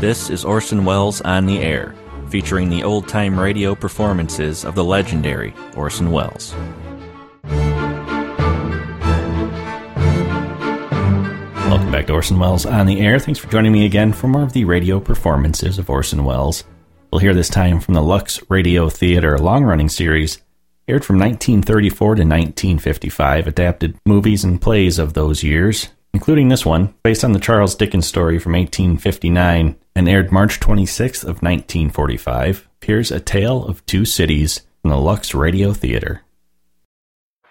This is Orson Welles on the Air, featuring the old time radio performances of the legendary Orson Welles. Welcome back to Orson Welles on the Air. Thanks for joining me again for more of the radio performances of Orson Welles. We'll hear this time from the Lux Radio Theater long running series, aired from 1934 to 1955, adapted movies and plays of those years, including this one, based on the Charles Dickens story from 1859 and aired March 26th of 1945, appears A Tale of Two Cities from the Lux Radio Theater.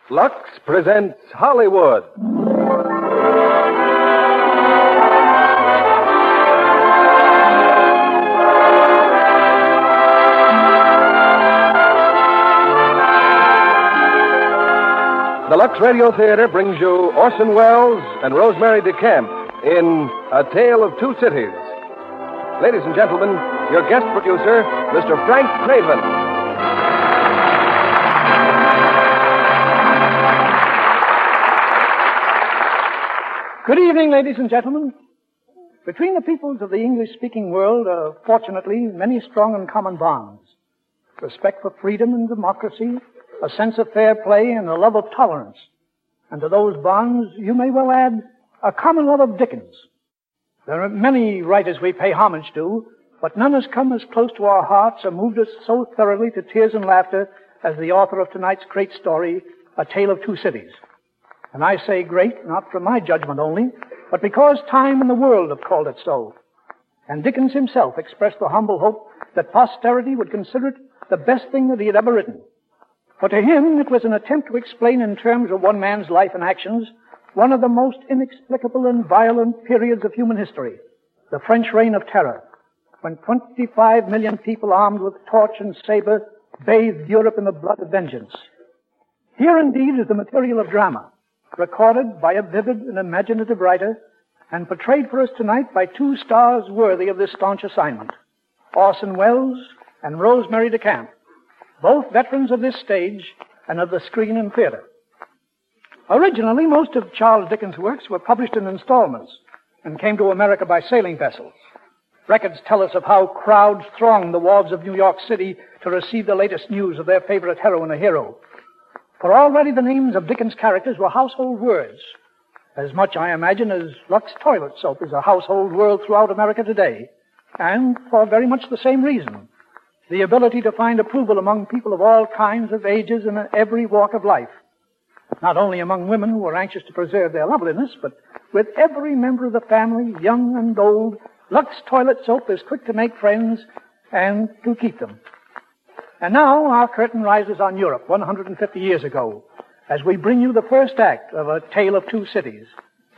Lux presents Hollywood. The Lux Radio Theater brings you Orson Welles and Rosemary DeCamp in A Tale of Two Cities. Ladies and gentlemen, your guest producer, Mr. Frank Craven. Good evening, ladies and gentlemen. Between the peoples of the English speaking world are fortunately many strong and common bonds. Respect for freedom and democracy, a sense of fair play, and a love of tolerance. And to those bonds, you may well add a common love of Dickens. There are many writers we pay homage to, but none has come as close to our hearts or moved us so thoroughly to tears and laughter as the author of tonight's great story, A Tale of Two Cities. And I say great, not from my judgment only, but because time and the world have called it so. And Dickens himself expressed the humble hope that posterity would consider it the best thing that he had ever written. For to him, it was an attempt to explain in terms of one man's life and actions one of the most inexplicable and violent periods of human history, the French Reign of Terror, when 25 million people armed with torch and saber bathed Europe in the blood of vengeance. Here indeed is the material of drama, recorded by a vivid and imaginative writer and portrayed for us tonight by two stars worthy of this staunch assignment, Orson Welles and Rosemary DeCamp both veterans of this stage and of the screen and theater. Originally, most of Charles Dickens' works were published in installments and came to America by sailing vessels. Records tell us of how crowds thronged the wharves of New York City to receive the latest news of their favorite heroine or hero. For already the names of Dickens' characters were household words, as much, I imagine, as Lux toilet soap is a household word throughout America today, and for very much the same reason the ability to find approval among people of all kinds of ages and in every walk of life. Not only among women who are anxious to preserve their loveliness, but with every member of the family, young and old, Lux Toilet Soap is quick to make friends and to keep them. And now our curtain rises on Europe 150 years ago as we bring you the first act of A Tale of Two Cities,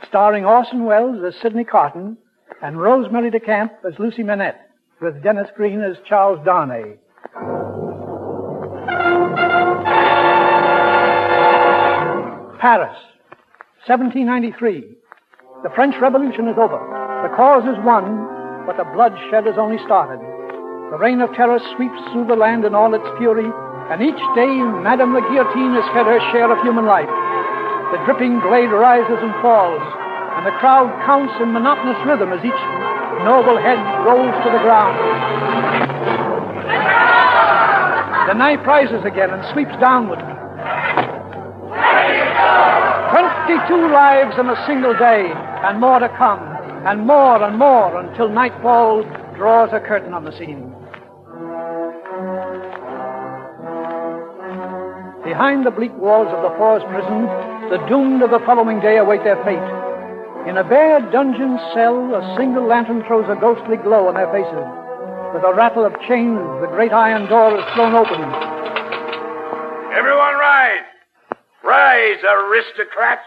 starring Orson Welles as Sidney Carton and Rosemary DeCamp as Lucy Manette with Dennis Green as Charles Darnay. Paris, 1793. The French Revolution is over. The cause is won, but the bloodshed has only started. The reign of terror sweeps through the land in all its fury, and each day Madame la Guillotine has fed her share of human life. The dripping blade rises and falls, and the crowd counts in monotonous rhythm as each noble head rolls to the ground. The knife rises again and sweeps downward. Twenty-two lives in a single day, and more to come, and more and more until nightfall draws a curtain on the scene. Behind the bleak walls of the Force prison, the doomed of the following day await their fate. In a bare dungeon cell, a single lantern throws a ghostly glow on their faces. With a rattle of chains, the great iron door is thrown open. Everyone rise! Rise, aristocrats!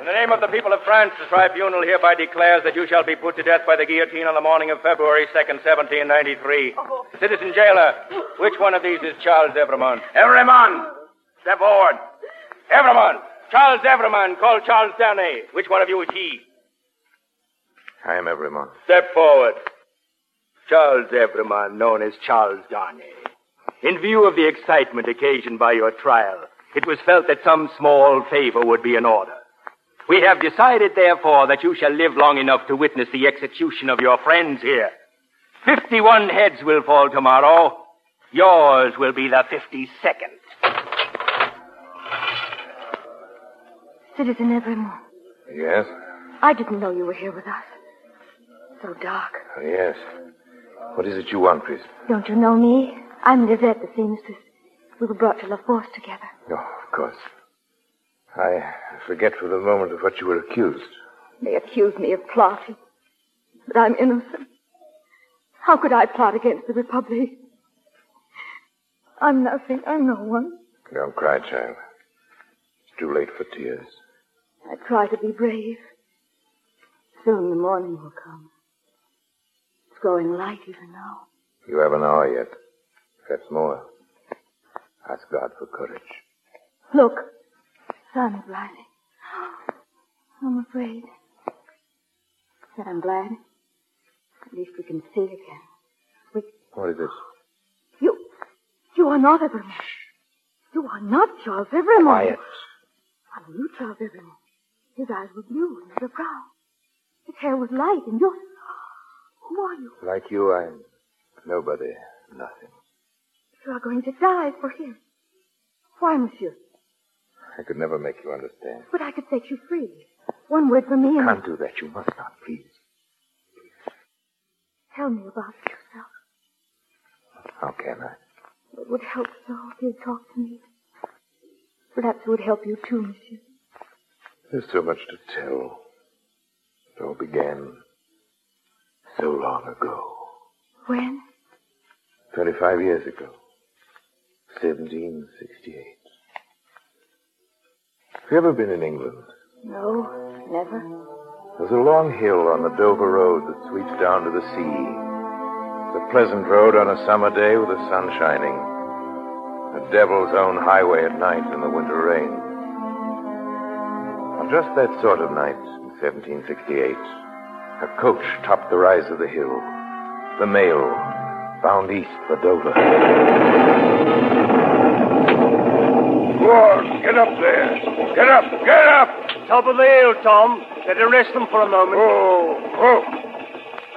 In the name of the people of France, the tribunal hereby declares that you shall be put to death by the guillotine on the morning of February 2nd, 1793. Citizen jailer, which one of these is Charles Evremonde? Evremonde! Step forward. Evremonde! Charles Evremonde, called Charles Darnay. Which one of you is he? I am Evremonde. Step forward. Charles Evremonde, known as Charles Darnay. In view of the excitement occasioned by your trial, it was felt that some small favor would be in order. We have decided, therefore, that you shall live long enough to witness the execution of your friends here. Fifty-one heads will fall tomorrow. Yours will be the fifty-second. Citizen Evremonde, Yes? I didn't know you were here with us. So dark. Oh, yes. What is it you want, priest? Don't you know me? I'm Lizette, the seamstress. We were brought to La Force together. Oh, of course. I forget for the moment of what you were accused. They accuse me of plotting. But I'm innocent. How could I plot against the Republic? I'm nothing. I'm no one. Don't cry, child. Too late for tears. I try to be brave. Soon the morning will come. It's growing light even now. You have an hour yet. perhaps more. Ask God for courage. Look, sun is rising. I'm afraid. But I'm glad. At least we can see again. We, What is this? you, you are not Evremonde. You are not Charles Evremonde. Quiet. I knew Charles Evremonde. His eyes were blue and he was brown. His hair was light and yours. Who are you? Like you, I'm nobody, nothing. You are going to die for him. Why, monsieur? I could never make you understand. But I could set you free. One word from me and Can't do that. You must not, please. tell me about yourself. How can I? It would help so if you'd talk to me. Perhaps it would help you too, monsieur. There's so much to tell. It all began so long ago. When? 25 years ago. 1768. Have you ever been in England? No, never. There's a long hill on the Dover Road that sweeps down to the sea. It's a pleasant road on a summer day with the sun shining. A devil's own highway at night in the winter rain. On just that sort of night in 1768, a coach topped the rise of the hill. The mail bound east for Dover. Go on, get up there. Get up, get up. Top of the hill, Tom. Let Better rest them for a moment. Oh, oh.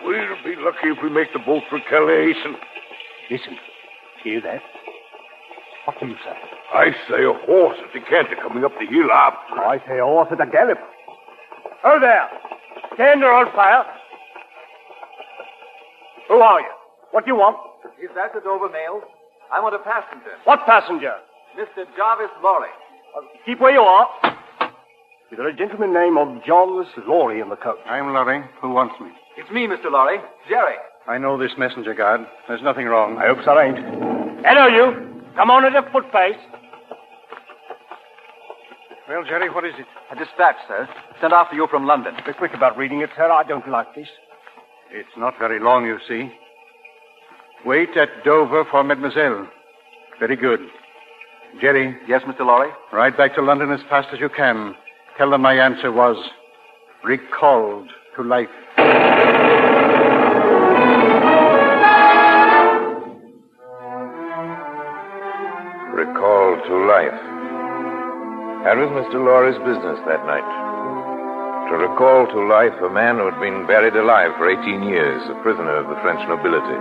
We'll be lucky if we make the boat for Calais. And Listen. Hear that? What do you say? I say a horse at the canter coming up the hill after. I say a horse at a gallop. Oh, there. Stand or I'll fire. Who are you? What do you want? Is that the Dover mail? I want a passenger. What passenger? Mr. Jarvis Lorry. Keep where you are. Is there a gentleman named of Jarvis Lorry in the coach? I'm Lorry. Who wants me? It's me, Mr. Lorry. Jerry. I know this messenger guard. There's nothing wrong. I hope so, ain't. Hello, you. Come on at a foot pace. Well, Jerry, what is it? A dispatch, sir. Sent after you from London. Be quick about reading it, sir. I don't like this. It's not very long, you see. Wait at Dover for Mademoiselle. Very good. Jerry, Yes, Mr. Lorry? ride back to London as fast as you can. Tell them my answer was recalled to life. Recalled to life. That was Mr. Lorry's business that night. To recall to life a man who had been buried alive for 18 years, a prisoner of the French nobility.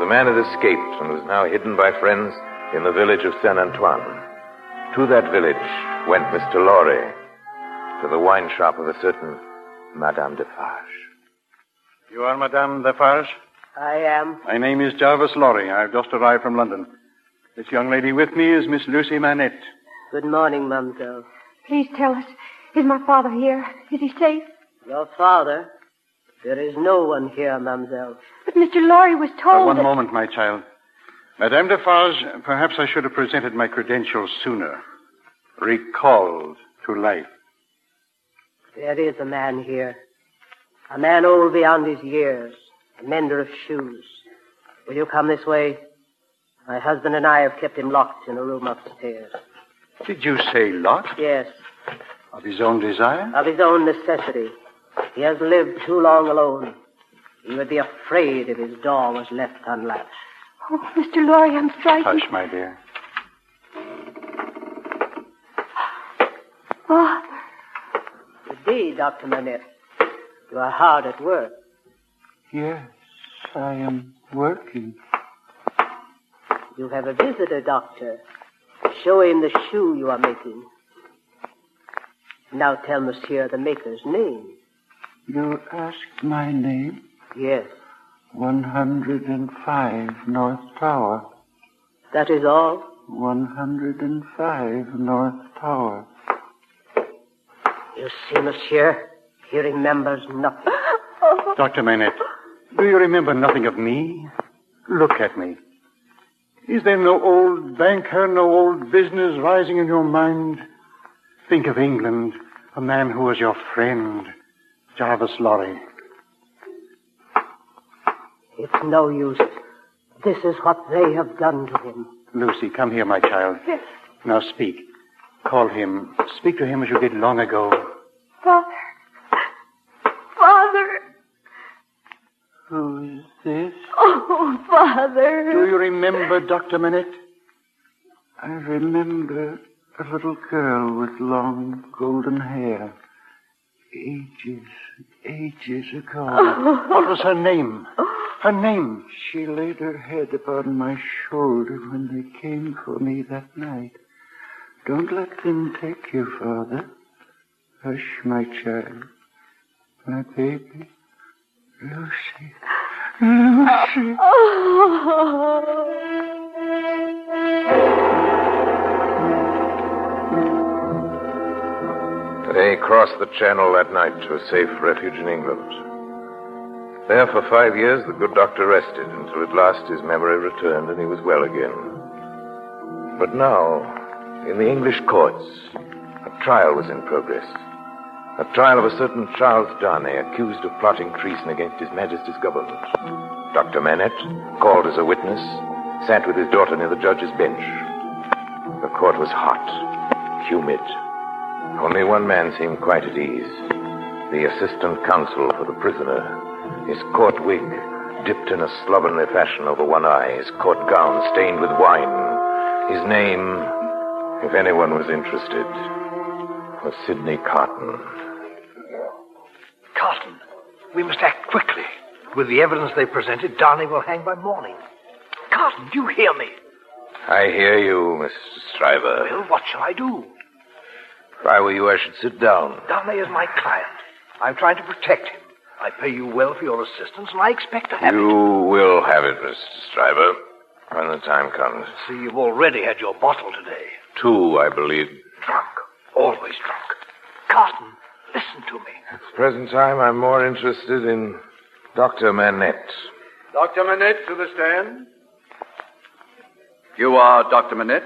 The man had escaped and was now hidden by friends in the village of Saint Antoine. To that village went Mr. Lorry, to the wine shop of a certain Madame Defarge. You are Madame Defarge? I am. My name is Jarvis Lorry. I've just arrived from London. This young lady with me is Miss Lucy Manette. Good morning, Mademoiselle. Please tell us, is my father here? Is he safe? Your father? There is no one here, Mademoiselle. But Mr. Lorry was Uh, told. one that- moment, my child. Madame Defarge, perhaps I should have presented my credentials sooner. Recalled to life. There is a man here. A man old beyond his years. A mender of shoes. Will you come this way? My husband and I have kept him locked in a room upstairs. Did you say locked? Yes, Of his own desire? of his own necessity. He has lived too long alone. He would be afraid if his door was left unlatched. Oh, Mr. Lorry, I'm frightened. Hush, my dear. Father. Indeed, Dr. Manette. You are hard at work. Yes, I am working. You have a visitor, Doctor. Show him the shoe you are making. Now tell Monsieur the maker's name. You asked my name? Yes. 105 North Tower. That is all? 105 North Tower. You see, Monsieur, he remembers nothing. Dr. Manette, do you remember nothing of me? Look at me. Is there no old banker, no old business rising in your mind? Think of England, a man who was your friend, Jarvis Lorry. It's no use. This is what they have done to him. Lucy, come here, my child. Yes. Now speak. Call him. Speak to him as you did long ago. Father. Who is this? Oh, Father. Do you remember Dr. Manette? I remember a little girl with long golden hair. Ages, ages ago. Oh. What was her name? Her name. She laid her head upon my shoulder when they came for me that night. Don't let them take you, Father. Hush, my child. My baby. Lucy. Lucy. They crossed the Channel that night to a safe refuge in England. There for five years, the good doctor rested until at last his memory returned and he was well again. But now, in the English courts, a trial was in progress. A trial of a certain Charles Darnay, accused of plotting treason against His Majesty's government. Dr. Manette, called as a witness, sat with his daughter near the judge's bench. The court was hot, humid. Only one man seemed quite at ease. The assistant counsel for the prisoner. His court wig dipped in a slovenly fashion over one eye, his court gown stained with wine. His name, if anyone was interested, was Sidney Carton. Carton, we must act quickly. With the evidence they presented, Darnay will hang by morning. Carton, do you hear me? I hear you, Mr. Stryver. Well, what shall I do? If I were you, I should sit down. Darnay is my client. I'm trying to protect him. I pay you well for your assistance, and I expect to have You will have it, Mr. Stryver, when the time comes. See, you've already had your bottle today. Two, I believe. Drunk. Always drunk. Carton, listen to me. At the present time, I'm more interested in Dr. Manette. Dr. Manette to the stand. You are Dr. Manette?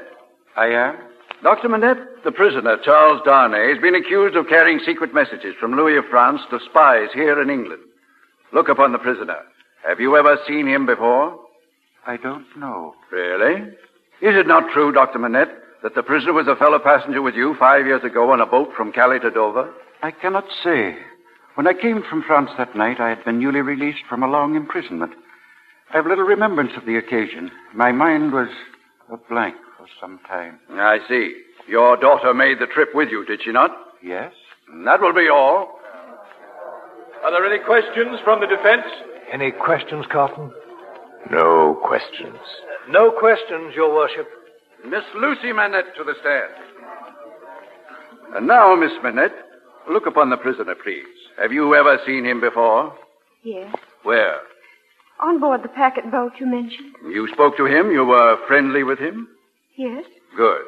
I am. Dr. Manette, the prisoner, Charles Darnay, has been accused of carrying secret messages from Louis of France to spies here in England. Look upon the prisoner. Have you ever seen him before? I don't know. Really? Is it not true, Dr. Manette, that the prisoner was a fellow passenger with you five years ago on a boat from Calais to Dover? I cannot say. When I came from France that night, I had been newly released from a long imprisonment. I have little remembrance of the occasion. My mind was a blank for some time. I see. Your daughter made the trip with you, did she not? Yes? That will be all. Are there any questions from the defense? Any questions, Carton? No questions. No questions, Your Worship. Miss Lucy Manette to the stand. And now, Miss Manette, look upon the prisoner, please. Have you ever seen him before? Yes. Where? On board the packet boat you mentioned. You spoke to him? You were friendly with him? Yes. Good.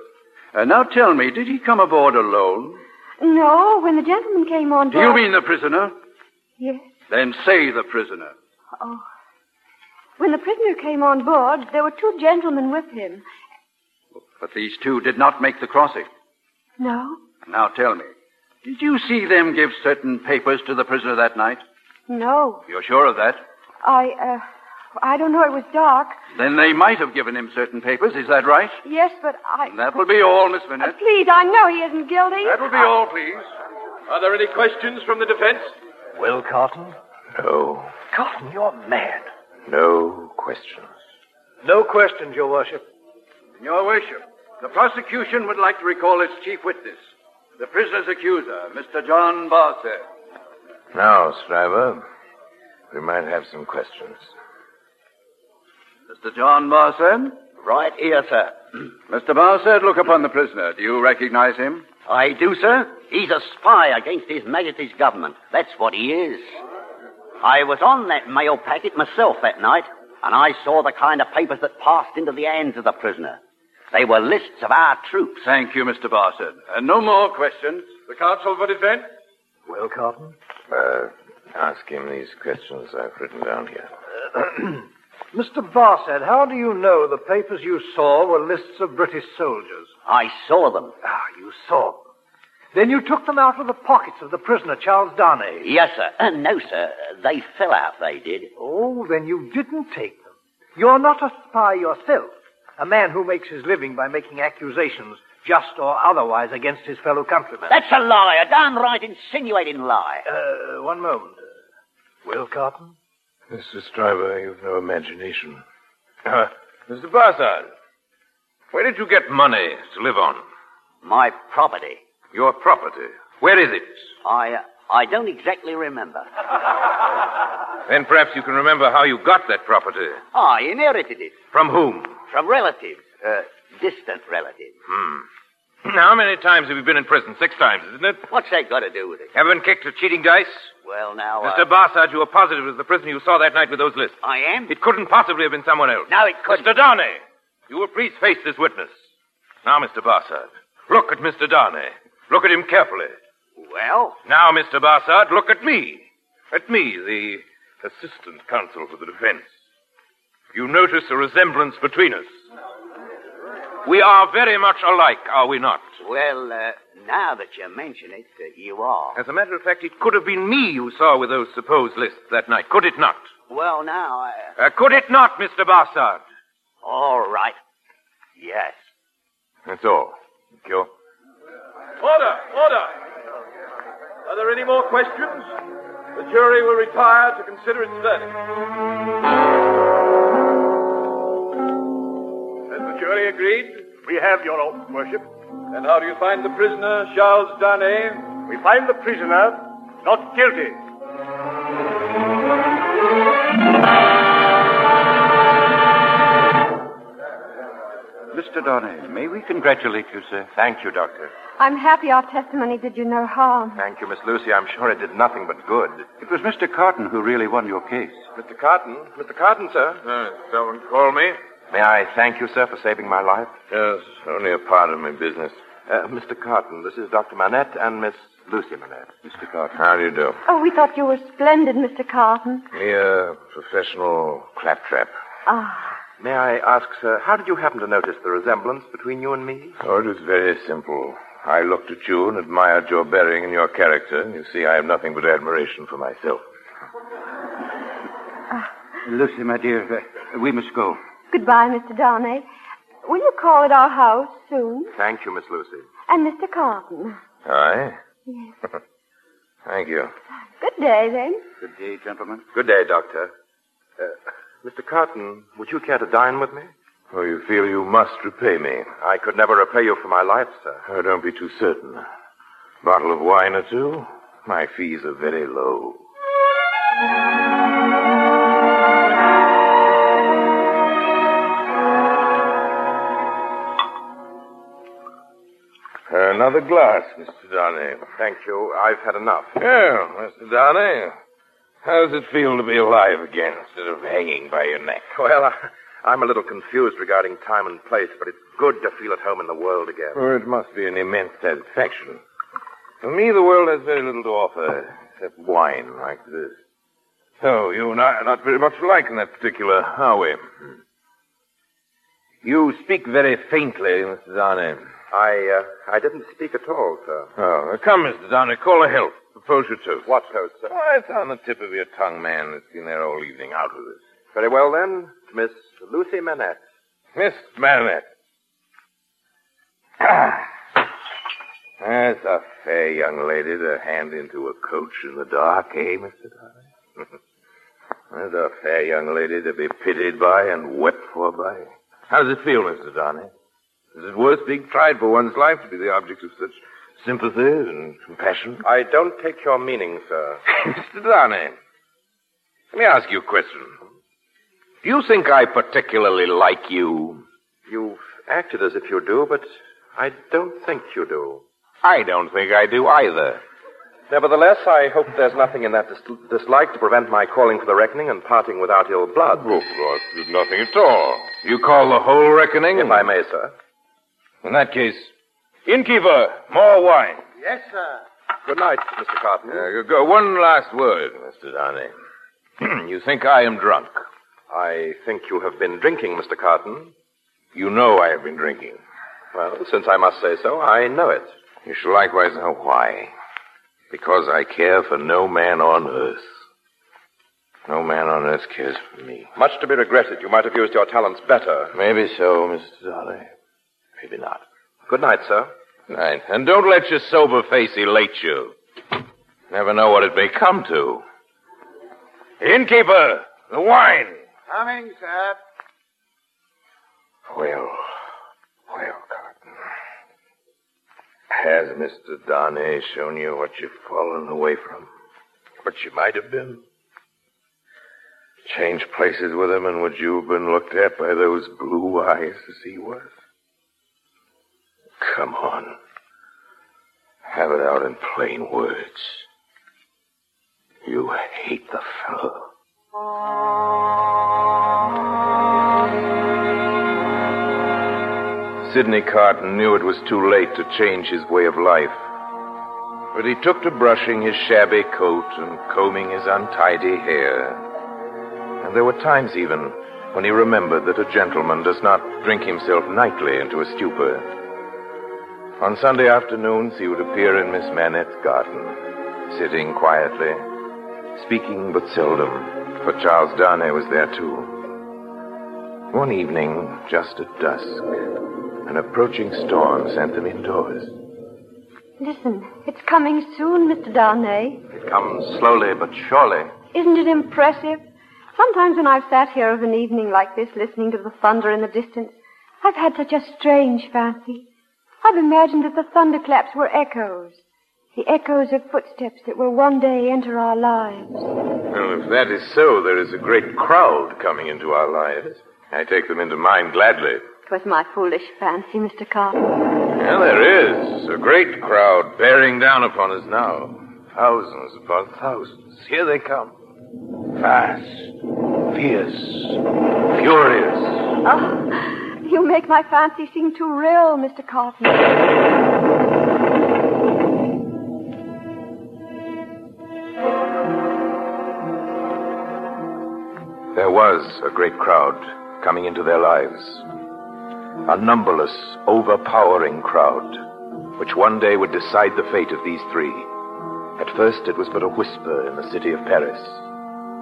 Uh, now tell me, did he come aboard alone? No, when the gentleman came on board. Do you mean the prisoner? Yes. Then say the prisoner. Oh. When the prisoner came on board, there were two gentlemen with him. But these two did not make the crossing. No? Now tell me, did you see them give certain papers to the prisoner that night? No. You're sure of that? I, uh, I don't know. It was dark. Then they might have given him certain papers, is that right? Yes, but I. That will be all, Miss Uh, please, I know he isn't guilty. That will be all, please. Are there any questions from the defense? Well, Carton? No. Carton, you're mad. No questions. No questions, Your Worship. Your Worship, the prosecution would like to recall its chief witness, The prisoner's accuser, Mr. John Barsad. Now, Stryver, we might have some questions. Mr. John Barsad? Right here, sir. Mr. Barsad, look upon the prisoner. Do you recognize him? I do, sir. He's a spy against His Majesty's government. That's what he is. I was on that mail packet myself that night, and I saw the kind of papers that passed into the hands of the prisoner. They were lists of our troops. Thank you, Mr. Barsad. And no more questions. The council for defense? Well, Carton? Uh, ask him these questions I've written down here. Mr. Barsad, how do you know the papers you saw were lists of British soldiers? I saw them. Ah, you saw them. Then you took them out of the pockets of the prisoner, Charles Darnay. Yes, sir. Uh, no, sir. They fell out, they did. Oh, then you didn't take them. You're not a spy yourself. A man who makes his living by making accusations, just or otherwise, against his fellow countrymen. That's a lie, a downright insinuating lie. Uh, one moment. Will Carton? Mr. Stryver, you've no imagination. Uh, Mr. Barsad, where did you get money to live on? My property. Your property. Where is it? I, uh, I don't exactly remember. Then perhaps you can remember how you got that property. I inherited it From whom? From relatives, uh, distant relatives. Hmm. Now, how many times have you been in prison? Six times, isn't it? What's that got to do with it? Have you been kicked for cheating dice? Well, now, uh, Mr. Barsad, you were positive it was the prisoner you saw that night with those lists. I am. It couldn't possibly have been someone else. No, it couldn't. Mr. Darnay, you will please face this witness. Now, Mr. Barsad, look at Mr. Darnay. Look at him carefully. Well, Now, Mr. Barsad, look at me. At me, the assistant counsel for the defense. You notice a resemblance between us. We are very much alike, are we not? well, uh, now that you mention it, uh, you are. As a matter of fact, it could have been me you saw with those supposed lists that night, could it not? Well, now, I... Uh, could it not, Mr. Barsad? all right. Yes. That's all. Thank you. Order! Order! Are there any more questions? The jury will retire to consider its verdict. Has jury agreed? We have, Your Worship. And how do you find the prisoner, Charles Darnay? We find the prisoner not guilty. Mr. Darnay, may we congratulate you, sir? Thank you, Doctor. I'm happy our testimony did you no harm. Thank you, Miss Lucy. I'm sure it did nothing but good. It was Mr. Carton who really won your case. Mr. Carton? Mr. Carton, sir? Uh, someone call me? May I thank you, sir, for saving my life? Yes, only a part of my business. Uh, Mr. Carton, this is Dr. Manette and Miss Lucy Manette. Mr. Carton. How do you do? Oh, we thought you were splendid, Mr. Carton. Me a professional claptrap. Ah, May I ask, sir, how did you happen to notice the resemblance between you and me? Oh, it was very simple. I looked at you and admired your bearing and your character. You see, I have nothing but admiration for myself. Lucy, my dear, uh, we must go. Goodbye, Mr. Darnay. Will you call at our house soon? Thank you, Miss Lucy. And Mr. Carton. Aye? Yes. Thank you. Good day, then. Good day, gentlemen. Good day, Doctor. Uh, Mr. Carton, would you care to dine with me? Oh, you feel you must repay me. I could never repay you for my life, sir. Oh, don't be too certain. Bottle of wine or two? My fees are very low. Another glass, Mr. Darnay. Thank you. I've had enough. Yeah, Mr. Darnay. How does it feel to be alive again instead of hanging by your neck? Well, I, I'm a little confused regarding time and place, but it's good to feel at home in the world again. Oh, it must be an immense satisfaction. For me, the world has very little to offer except wine like this. So, you and I are not very much alike in that particular, are we? You speak very faintly, Mr. Darnay. I, uh, I didn't speak at all, sir. Oh, come, Mr. Darnay, call a health. Propose your toast. What toast, sir? Oh, it's on the tip of your tongue, man. It's been there all evening. Out with it. Very well, then. Miss Lucy Manette. Miss Manette. Ah. That's a fair young lady to hand into a coach in the dark, eh, Mr. Darnay? That's a fair young lady to be pitied by and wept for by. How does it feel, Mr. Darnay? Is it worth being tried for one's life to be the object of such sympathy and compassion. I don't take your meaning, sir. Mr. Darnay, let me ask you a question. Do you think I particularly like you? You've acted as if you do, but I don't think you do. I don't think I do either. Nevertheless, I hope there's nothing in that dis- dislike to prevent my calling for the reckoning and parting without ill blood. Oh, well, there's nothing at all. You call the whole reckoning? If I may, sir. In that case, innkeeper, more wine. Yes, sir. Good night, Mr. Carton. Uh, go- one last word, Mr. Darnay. you think I am drunk? I think you have been drinking, Mr. Carton. You know I have been drinking. Well, since I must say so, I know it. You should likewise know why. Because I care for no man on earth. No man on earth cares for me. Much to be regretted. You might have used your talents better. Maybe so, Mr. Darnay. Maybe not. Good night, sir. Good night. And don't let your sober face elate you. Never know what it may come to. Innkeeper, the wine. Coming, sir. Well, well, Carton. Has Mr. Darnay shown you what you've fallen away from? What you might have been? Change places with him, and would you have been looked at by those blue eyes as he was? Come on. Have it out in plain words. You hate the fellow. Sidney Carton knew it was too late to change his way of life. But he took to brushing his shabby coat and combing his untidy hair. And there were times even when he remembered that a gentleman does not drink himself nightly into a stupor. On Sunday afternoons, he would appear in Miss Manette's garden, sitting quietly, speaking but seldom, for Charles Darnay was there too. One evening, just at dusk, an approaching storm sent them indoors. Listen, it's coming soon, Mr. Darnay. It comes slowly but surely. Isn't it impressive? Sometimes when I've sat here of an evening like this, listening to the thunder in the distance, I've had such a strange fancy. I've imagined that the thunderclaps were echoes. The echoes of footsteps that will one day enter our lives. Well, if that is so, there is a great crowd coming into our lives. I take them into mine gladly. It was my foolish fancy, Mr. Carton. Well, there is. A great crowd bearing down upon us now. Thousands upon thousands. Here they come. Fast, fierce, furious. Oh, you make my fancy seem too real, Mr. Carton. There was a great crowd coming into their lives. A numberless, overpowering crowd, which one day would decide the fate of these three. At first, it was but a whisper in the city of Paris.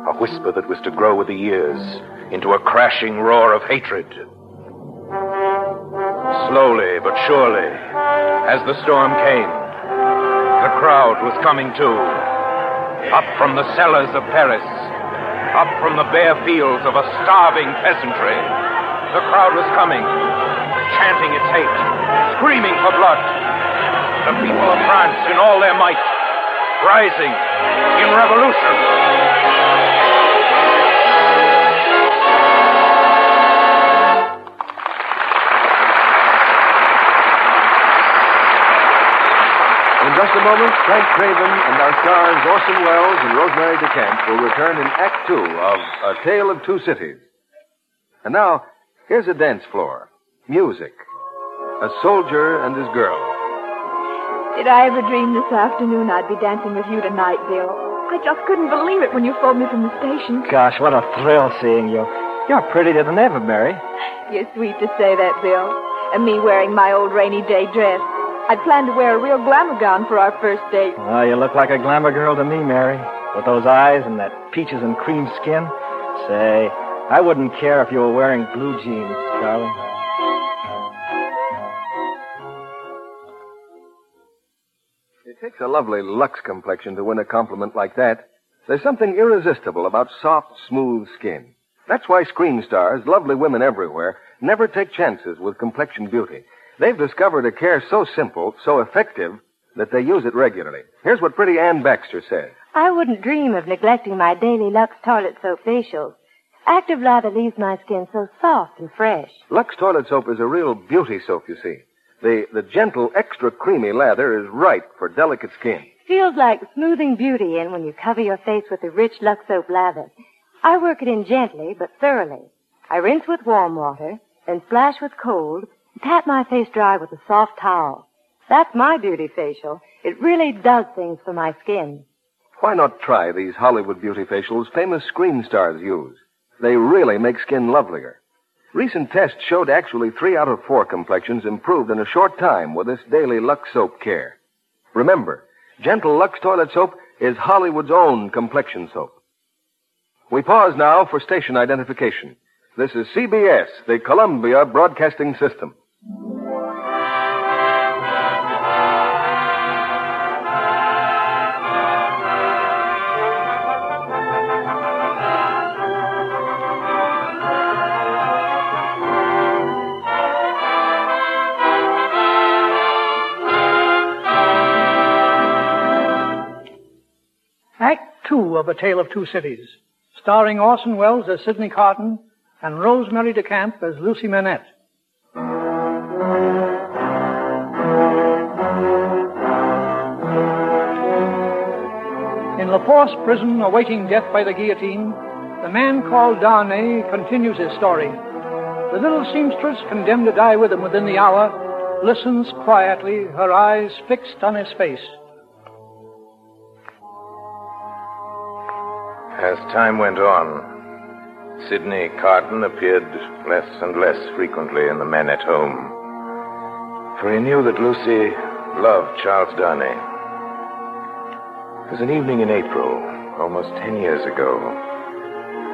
A whisper that was to grow with the years into a crashing roar of hatred. Slowly but surely, as the storm came, the crowd was coming too. Up from the cellars of Paris, up from the bare fields of a starving peasantry, the crowd was coming, chanting its hate, screaming for blood. The people of France in all their might, rising in revolution. Just a moment, Frank Craven and our stars Orson Welles and Rosemary DeCamp will return in Act Two of A Tale of Two Cities. And now, here's a dance floor. Music. A soldier and his girl. Did I ever dream this afternoon I'd be dancing with you tonight, Bill? I just couldn't believe it when you phoned me from the station. Gosh, what a thrill seeing you. You're prettier than ever, Mary. You're sweet to say that, Bill. And me wearing my old rainy day dress. I'd planned to wear a real glamour gown for our first date. Oh, you look like a glamour girl to me, Mary. With those eyes and that peaches and cream skin. Say, I wouldn't care if you were wearing blue jeans, darling. It takes a lovely Lux complexion to win a compliment like that. There's something irresistible about soft, smooth skin. That's why screen stars, lovely women everywhere, never take chances with complexion beauty. They've discovered a care so simple, so effective, that they use it regularly. Here's what pretty Anne Baxter says. I wouldn't dream of neglecting my daily Lux toilet soap facials. Active lather leaves my skin so soft and fresh. Lux toilet soap is a real beauty soap, you see. The, the gentle, extra creamy lather is right for delicate skin. Feels like smoothing beauty in when you cover your face with the rich Lux soap lather. I work it in gently but thoroughly. I rinse with warm water, then splash with cold, tap my face dry with a soft towel. That's my beauty facial. It really does things for my skin. Why not try these Hollywood beauty facials famous screen stars use? They really make skin lovelier. Recent tests showed actually three out of four complexions improved in a short time with this daily Lux soap care. Remember, Gentle Lux toilet soap is Hollywood's own complexion soap. We pause now for station identification. This is CBS, the Columbia Broadcasting System. Act two of A Tale of Two Cities, starring Orson Welles as Sidney Carton and Rosemary DeCamp as Lucy Manette. In La Force prison, awaiting death by the guillotine, the man called Darnay continues his story. The little seamstress, condemned to die with him within the hour, listens quietly, her eyes fixed on his face. As time went on, Sidney Carton appeared less and less frequently in the Manette home. For he knew that Lucy loved Charles Darnay. It was an evening in April, almost ten years ago,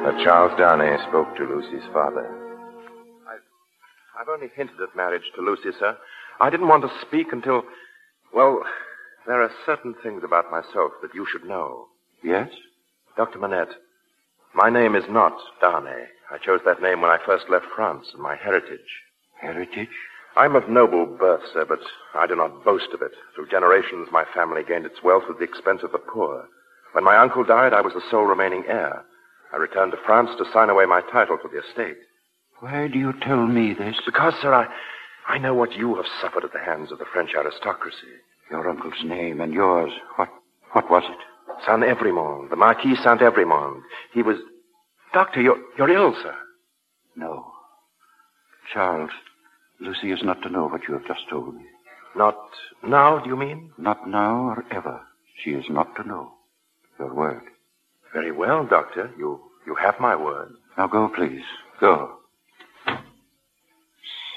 that Charles Darnay spoke to Lucy's father. I've only hinted at marriage to Lucy, sir. I didn't want to speak until. Well, there are certain things about myself that you should know. Yes? Dr. Manette, my name is not Darnay. I chose that name when I first left France and my heritage. Heritage? I'm of noble birth, sir, but I do not boast of it. Through generations, my family gained its wealth at the expense of the poor. When my uncle died, I was the sole remaining heir. I returned to France to sign away my title to the estate. Why do you tell me this? Because, sir, I, I know what you have suffered at the hands of the French aristocracy. Your uncle's name and yours. What, what was it? Saint Evremonde, the Marquis Saint Evremonde. He was. Doctor, you're, you're ill, sir. No. Charles, Lucy is not to know what you have just told me. Not now, do you mean? Not now or ever. She is not to know. Your word. Very well, Doctor. You, you have my word. Now go, please. Go.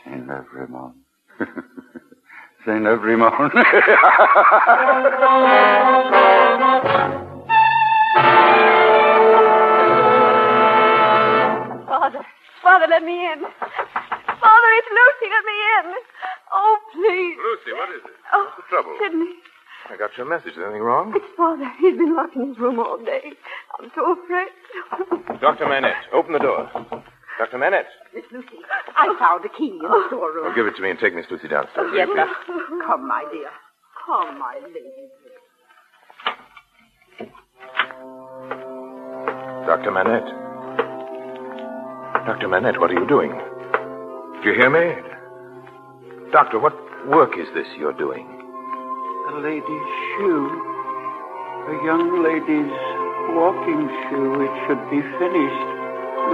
Saint Evremonde. Saint Evremonde. Father, Father, let me in. Father, it's Lucy. Let me in. Oh, please. Lucy, what is it? Oh, What's the trouble? Sidney, I got your message. Is anything wrong? it's Father. He's been locked in his room all day. I'm so afraid. Dr. Manette, open the door. Dr. Manette. Miss Lucy, I found a key in the storeroom. Well, give it to me and take Miss Lucy downstairs. Yes, sir. Come, my dear. Come, my lady. Dr. Manette. Dr. Manette, what are you doing? Do you hear me? Doctor, what work is this you're doing? A lady's shoe. A young lady's walking shoe. It should be finished.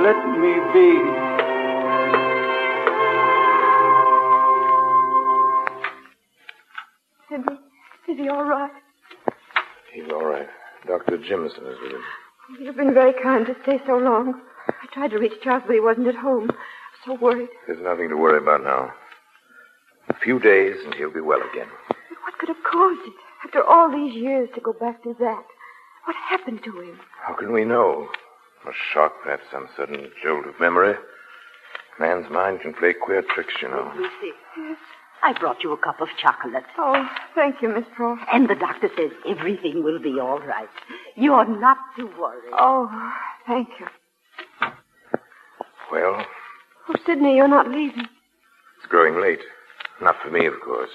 Let me be. Sidney, is he all right? He's all right. Dr. Jimison is with him. You've been very kind to stay so long. I tried to reach Charles, but he wasn't at home. So worried. There's nothing to worry about now. A few days and he'll be well again. What could have caused it? After all these years to go back to that. What happened to him? How can we know? A shock, perhaps some sudden jolt of memory. Man's mind can play queer tricks, you know. Lucy, I brought you a cup of chocolate. Oh, thank you, Miss Pross. And the doctor says everything will be all right. You're not to worry. Oh, thank you. Well, Oh, Sidney, you're not leaving. it's growing late. Not for me, of course.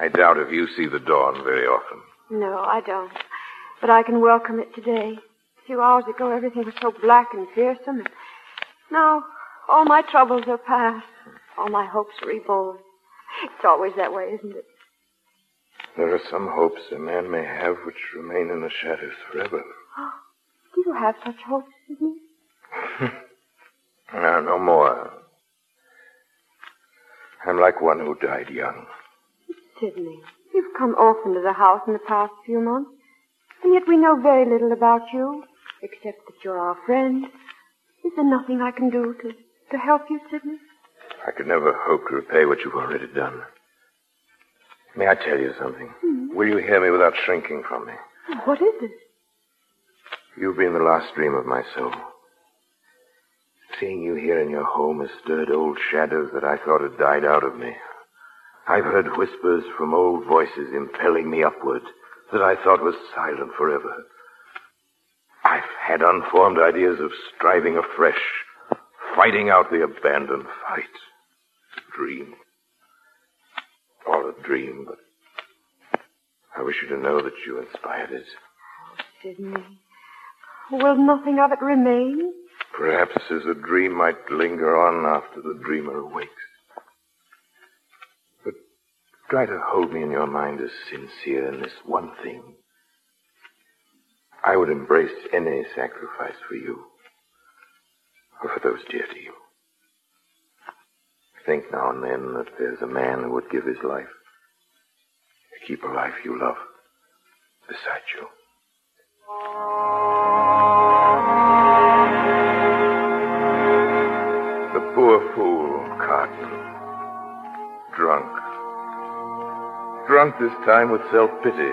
I doubt if you see the dawn very often. No, I don't. But I can welcome it today. A few hours ago, everything was so black and fearsome. And now, all my troubles are past. All my hopes reborn. It's always that way, isn't it? There are some hopes a man may have which remain in the shadows forever. Do you have such hopes, Sidney? No, no more. I'm like one who died young. Sidney, you've come often to the house in the past few months, and yet we know very little about you, except that you're our friend. Is there nothing I can do to, to help you, Sidney? I could never hope to repay what you've already done. May I tell you something? Hmm? Will you hear me without shrinking from me? What is it? You've been the last dream of my soul. Seeing you here in your home has stirred old shadows that I thought had died out of me. I've heard whispers from old voices impelling me upward that I thought was silent forever. I've had unformed ideas of striving afresh, fighting out the abandoned fight. Dream. All a dream, but I wish you to know that you inspired it. Sidney, will nothing of it remain? Perhaps as a dream might linger on after the dreamer awakes. But try to hold me in your mind as sincere in this one thing. I would embrace any sacrifice for you, or for those dear to you. Think now and then that there's a man who would give his life to keep a life you love beside you. Drunk this time with self pity.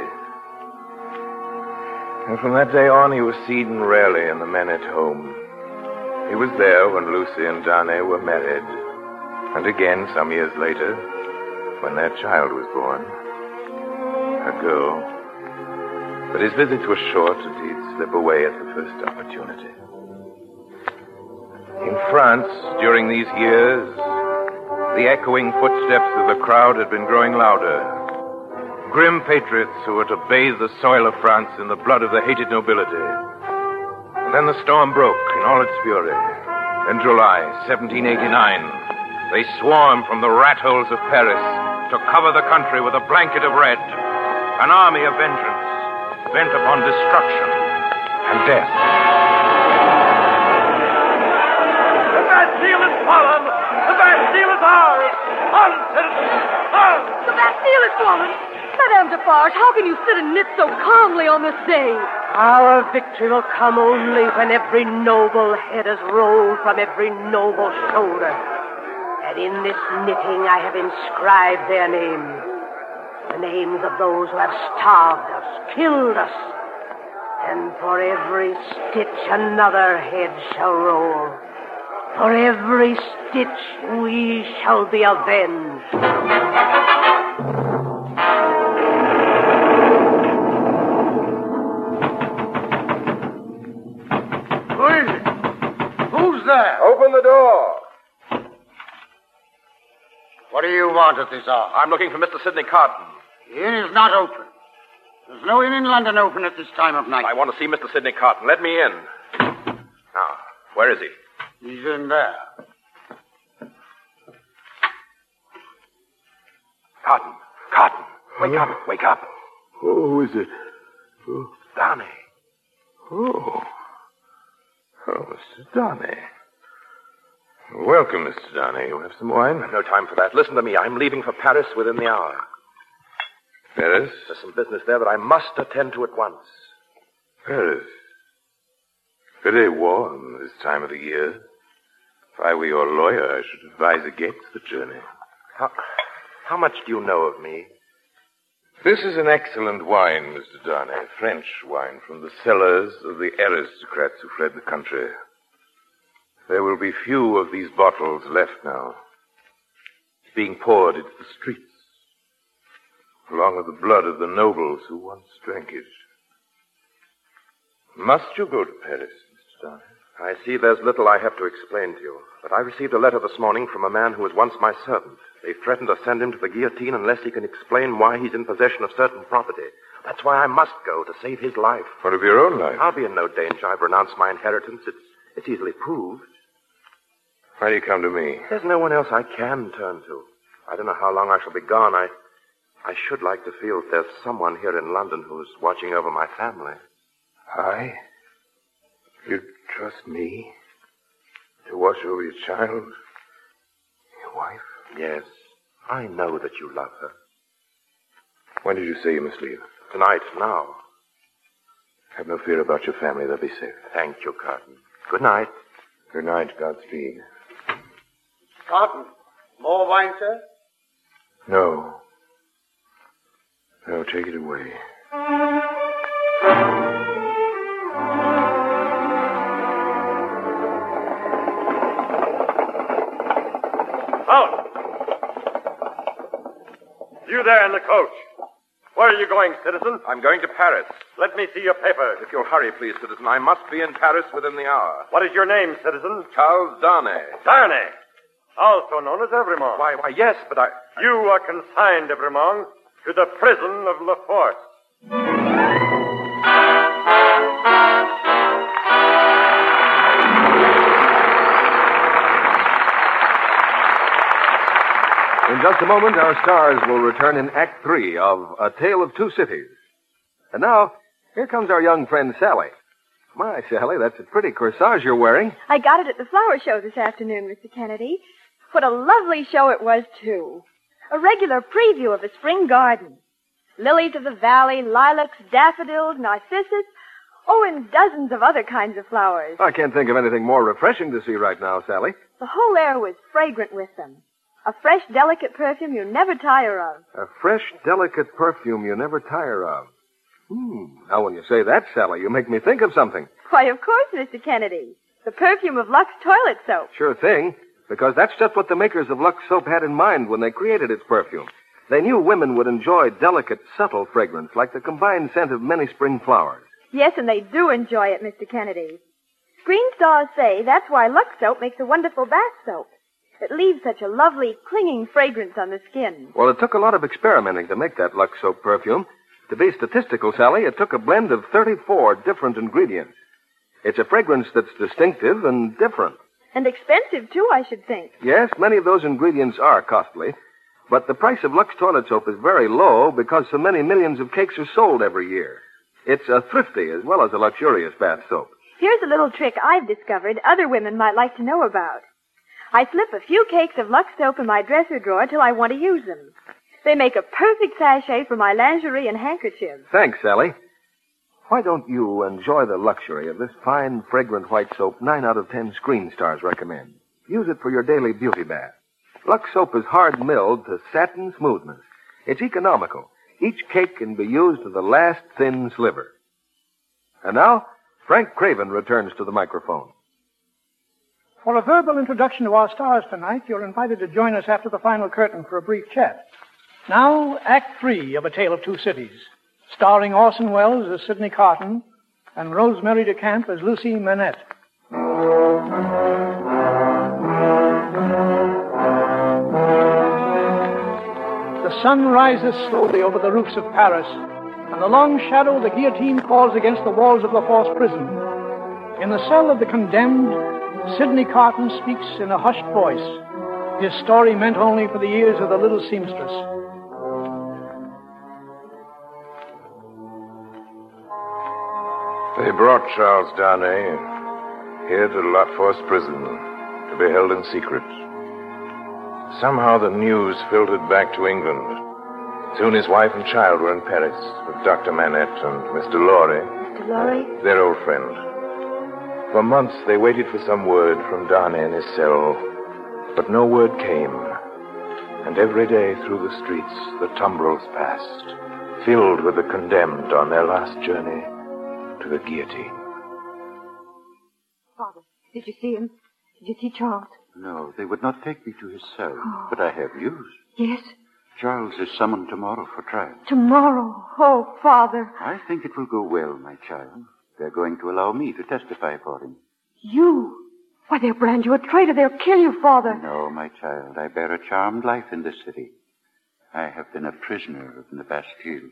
And from that day on, he was seen rarely in the Manette home. He was there when Lucy and Darnay were married, and again some years later, when their child was born. A girl. But his visits were short, and he'd slip away at the first opportunity. In France, during these years, the echoing footsteps of the crowd had been growing louder. Grim patriots who were to bathe the soil of France in the blood of the hated nobility. And then the storm broke in all its fury. In July 1789, they swarmed from the rat holes of Paris to cover the country with a blanket of red. An army of vengeance bent upon destruction and death. The Bastille is fallen! The Bastille is ours! On, citizens! On! The Bastille is fallen! Madame Defarge, how can you sit and knit so calmly on this day? Our victory will come only when every noble head is rolled from every noble shoulder. And in this knitting I have inscribed their names. The names of those who have starved us, killed us. And for every stitch another head shall roll. For every stitch we shall be avenged. There? Open the door. What do you want at this hour? I'm looking for Mr. Sidney inn is not open. There's no inn in London open at this time of night. I want to see Mr. Sidney Carton. Let me in. Now, where is he? He's in there. Carton. Carton. Wake up. Wake up. Who is it? Oh, Darnay. oh. Oh, Mr. Darnay. Welcome, Mr. Darnay. You have some wine? No time for that. Listen to me. I'm leaving for Paris within the hour. Paris? There's some business there that I must attend to at once. Paris. Very warm this time of the year. If I were your lawyer, I should advise against the journey. How, how much do you know of me? This is an excellent wine, Mr. Darnay. French wine from the cellars of the aristocrats who fled the country. There will be few of these bottles left now. It's Being poured into the streets. Along with the blood of the nobles who once drank it. Must you go to Paris, Mr. Darnay? I see there's little I have to explain to you, but I received a letter this morning from a man who was once my servant. They threatened to send him to the guillotine unless he can explain why he's in possession of certain property. That's why I must go, to save his life. What of your own life? I'll be in no danger. I've renounced my inheritance. It's, it's easily proved. Why do you come to me? There's no one else I can turn to. I don't know how long I shall be gone. I, I should like to feel that there's someone here in London who's watching over my family. I? You trust me to watch over your child? Your wife? Yes. I know that you love her. When did you say you must leave? Tonight, now. Have no fear about your family. They'll be safe. Thank you, Carton. Good night. Good night, Godspeed. Carton, more wine, sir? No. No, take it away. Out! You there in the coach. Where are you going, citizen? I'm going to Paris. Let me see your papers. If you'll hurry, please, citizen. I must be in Paris within the hour. What is your name, citizen? Charles Darnay. Darnay. Also known as Evremonde. Why, why, yes, but I. You are consigned, Evremonde, to the prison of La Force. In just a moment, our stars will return in Act Three of A Tale of Two Cities. And now, here comes our young friend Sally. My, Sally, that's a pretty corsage you're wearing. I got it at the flower show this afternoon, Mr. Kennedy. What a lovely show it was, too. A regular preview of a spring garden. Lilies of the valley, lilacs, daffodils, narcissus, oh, and dozens of other kinds of flowers. I can't think of anything more refreshing to see right now, Sally. The whole air was fragrant with them. A fresh, delicate perfume you never tire of. A fresh, delicate perfume you never tire of. Hmm. Now, when you say that, Sally, you make me think of something. Why, of course, Mr. Kennedy. The perfume of Lux toilet soap. Sure thing. Because that's just what the makers of Lux soap had in mind when they created its perfume. They knew women would enjoy delicate, subtle fragrance like the combined scent of many spring flowers. Yes, and they do enjoy it, Mr. Kennedy. Screen stars say that's why Lux soap makes a wonderful bath soap. It leaves such a lovely, clinging fragrance on the skin. Well, it took a lot of experimenting to make that Lux soap perfume. To be statistical, Sally, it took a blend of 34 different ingredients. It's a fragrance that's distinctive and different. And expensive, too, I should think. Yes, many of those ingredients are costly, but the price of Lux toilet soap is very low because so many millions of cakes are sold every year. It's a thrifty as well as a luxurious bath soap. Here's a little trick I've discovered other women might like to know about. I slip a few cakes of Lux soap in my dresser drawer till I want to use them. They make a perfect sachet for my lingerie and handkerchiefs. Thanks, Sally. Why don't you enjoy the luxury of this fine, fragrant white soap nine out of ten screen stars recommend? Use it for your daily beauty bath. Lux soap is hard milled to satin smoothness. It's economical. Each cake can be used to the last thin sliver. And now, Frank Craven returns to the microphone. For a verbal introduction to our stars tonight, you're invited to join us after the final curtain for a brief chat. Now, Act Three of A Tale of Two Cities, starring Orson Welles as Sidney Carton and Rosemary DeCamp as Lucy Manette. The sun rises slowly over the roofs of Paris, and the long shadow the guillotine falls against the walls of La Force prison. In the cell of the condemned, Sidney Carton speaks in a hushed voice, his story meant only for the ears of the little seamstress. They brought Charles Darnay here to La Force prison to be held in secret. Somehow the news filtered back to England. Soon his wife and child were in Paris with Dr. Manette and Mr. Lorry, Mr. Lorry? their old friend. For months they waited for some word from Darnay in his cell, but no word came. And every day through the streets the tumbrils passed, filled with the condemned on their last journey to the guillotine. Father, did you see him? Did you see Charles? No, they would not take me to his cell. Oh. But I have news. Yes. Charles is summoned tomorrow for trial. Tomorrow. Oh, Father. I think it will go well, my child. They're going to allow me to testify for him. You? Why, they'll brand you a traitor. They'll kill you, Father. No, my child. I bear a charmed life in this city. I have been a prisoner in the Bastille.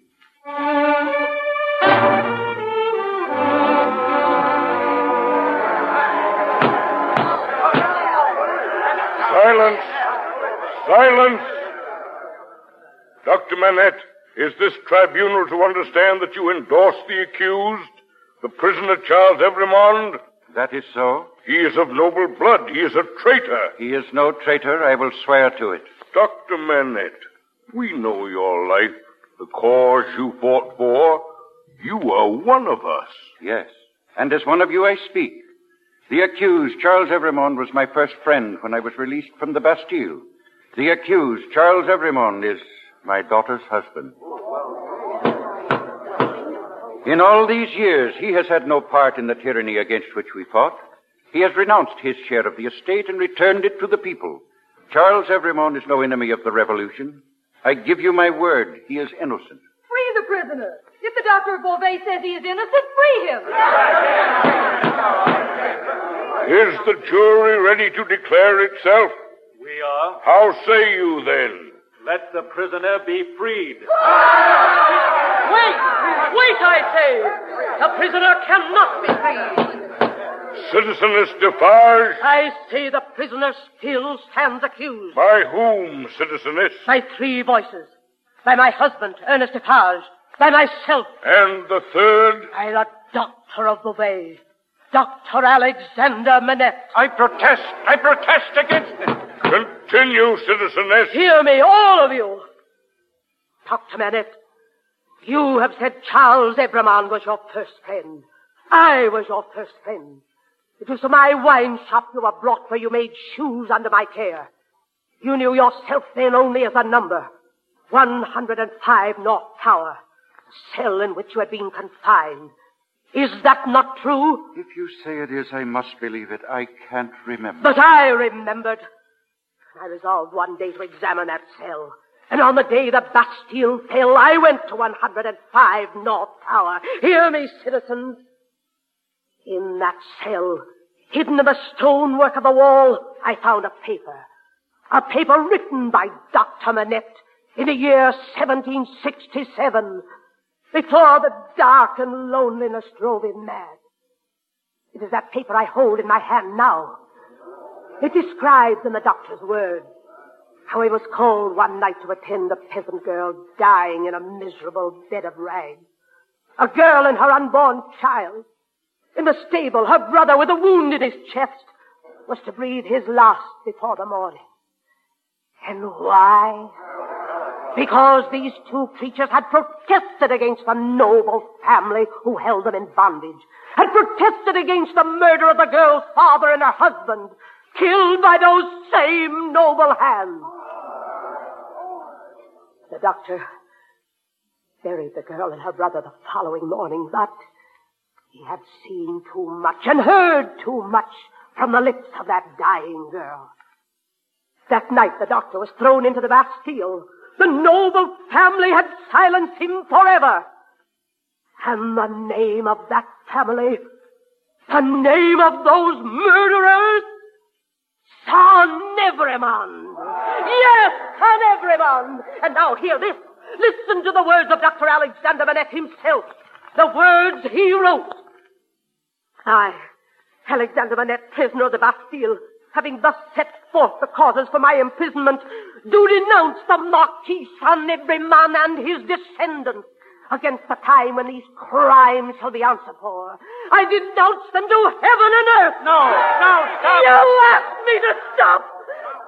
Silence! Silence! Dr. Manette, is this tribunal to understand that you endorse the accused, the prisoner Charles Evremonde? That is so. He is of noble blood. He is a traitor. He is no traitor. I will swear to it. Dr. Manette, we know your life, the cause you fought for. You are one of us. Yes. And as one of you I speak. The accused, Charles Evremonde, was my first friend when I was released from the Bastille. The accused, Charles Evremonde, is my daughter's husband. In all these years, he has had no part in the tyranny against which we fought. He has renounced his share of the estate and returned it to the people. Charles Evremonde is no enemy of the revolution. I give you my word, he is innocent. Free the prisoner. If the doctor of Beauvais says he is innocent, free him. Is the jury ready to declare itself? We are. How say you then? Let the prisoner be freed. Wait! Wait, I say! The prisoner cannot be freed. Citizeness Defarge? I say the prisoner still stands accused. By whom, citizeness? By three voices. By my husband, Ernest Defarge. By myself. And the third? By the doctor of the way, Dr. Alexander Manette. I protest. I protest against it. Continue, citizeness. Hear me, all of you. Dr. Manette, you have said Charles Evremonde was your first friend. I was your first friend. It was to my wine shop you were brought where you made shoes under my care. You knew yourself then only as a number. 105 North Tower. The cell in which you had been confined. Is that not true? If you say it is, I must believe it. I can't remember. But I remembered. I resolved one day to examine that cell. And on the day the Bastille fell, I went to 105 North Tower. Hear me, citizens. In that cell, hidden in the stonework of the wall, I found a paper. A paper written by Dr. Manette in the year 1767, before the dark and loneliness drove him mad. It is that paper I hold in my hand now. It describes in the doctor's words how he was called one night to attend a peasant girl dying in a miserable bed of rags. A girl and her unborn child. In the stable, her brother with a wound in his chest was to breathe his last before the morning. And why? Because these two creatures had protested against the noble family who held them in bondage, had protested against the murder of the girl's father and her husband, killed by those same noble hands. The doctor buried the girl and her brother the following morning, but he had seen too much and heard too much from the lips of that dying girl. That night the doctor was thrown into the Bastille. The noble family had silenced him forever. And the name of that family, the name of those murderers, Saint Evremonde. Yes, Saint Evremonde. And now hear this. Listen to the words of Dr. Alexander Manette himself. The words he wrote. I, Alexander Manette, prisoner of the Bastille, having thus set forth the causes for my imprisonment, do denounce the Marquis Saint Evremonde and his descendants against the time when these crimes shall be answered for. I denounce them to heaven and earth. No, no, stop. You asked me to stop.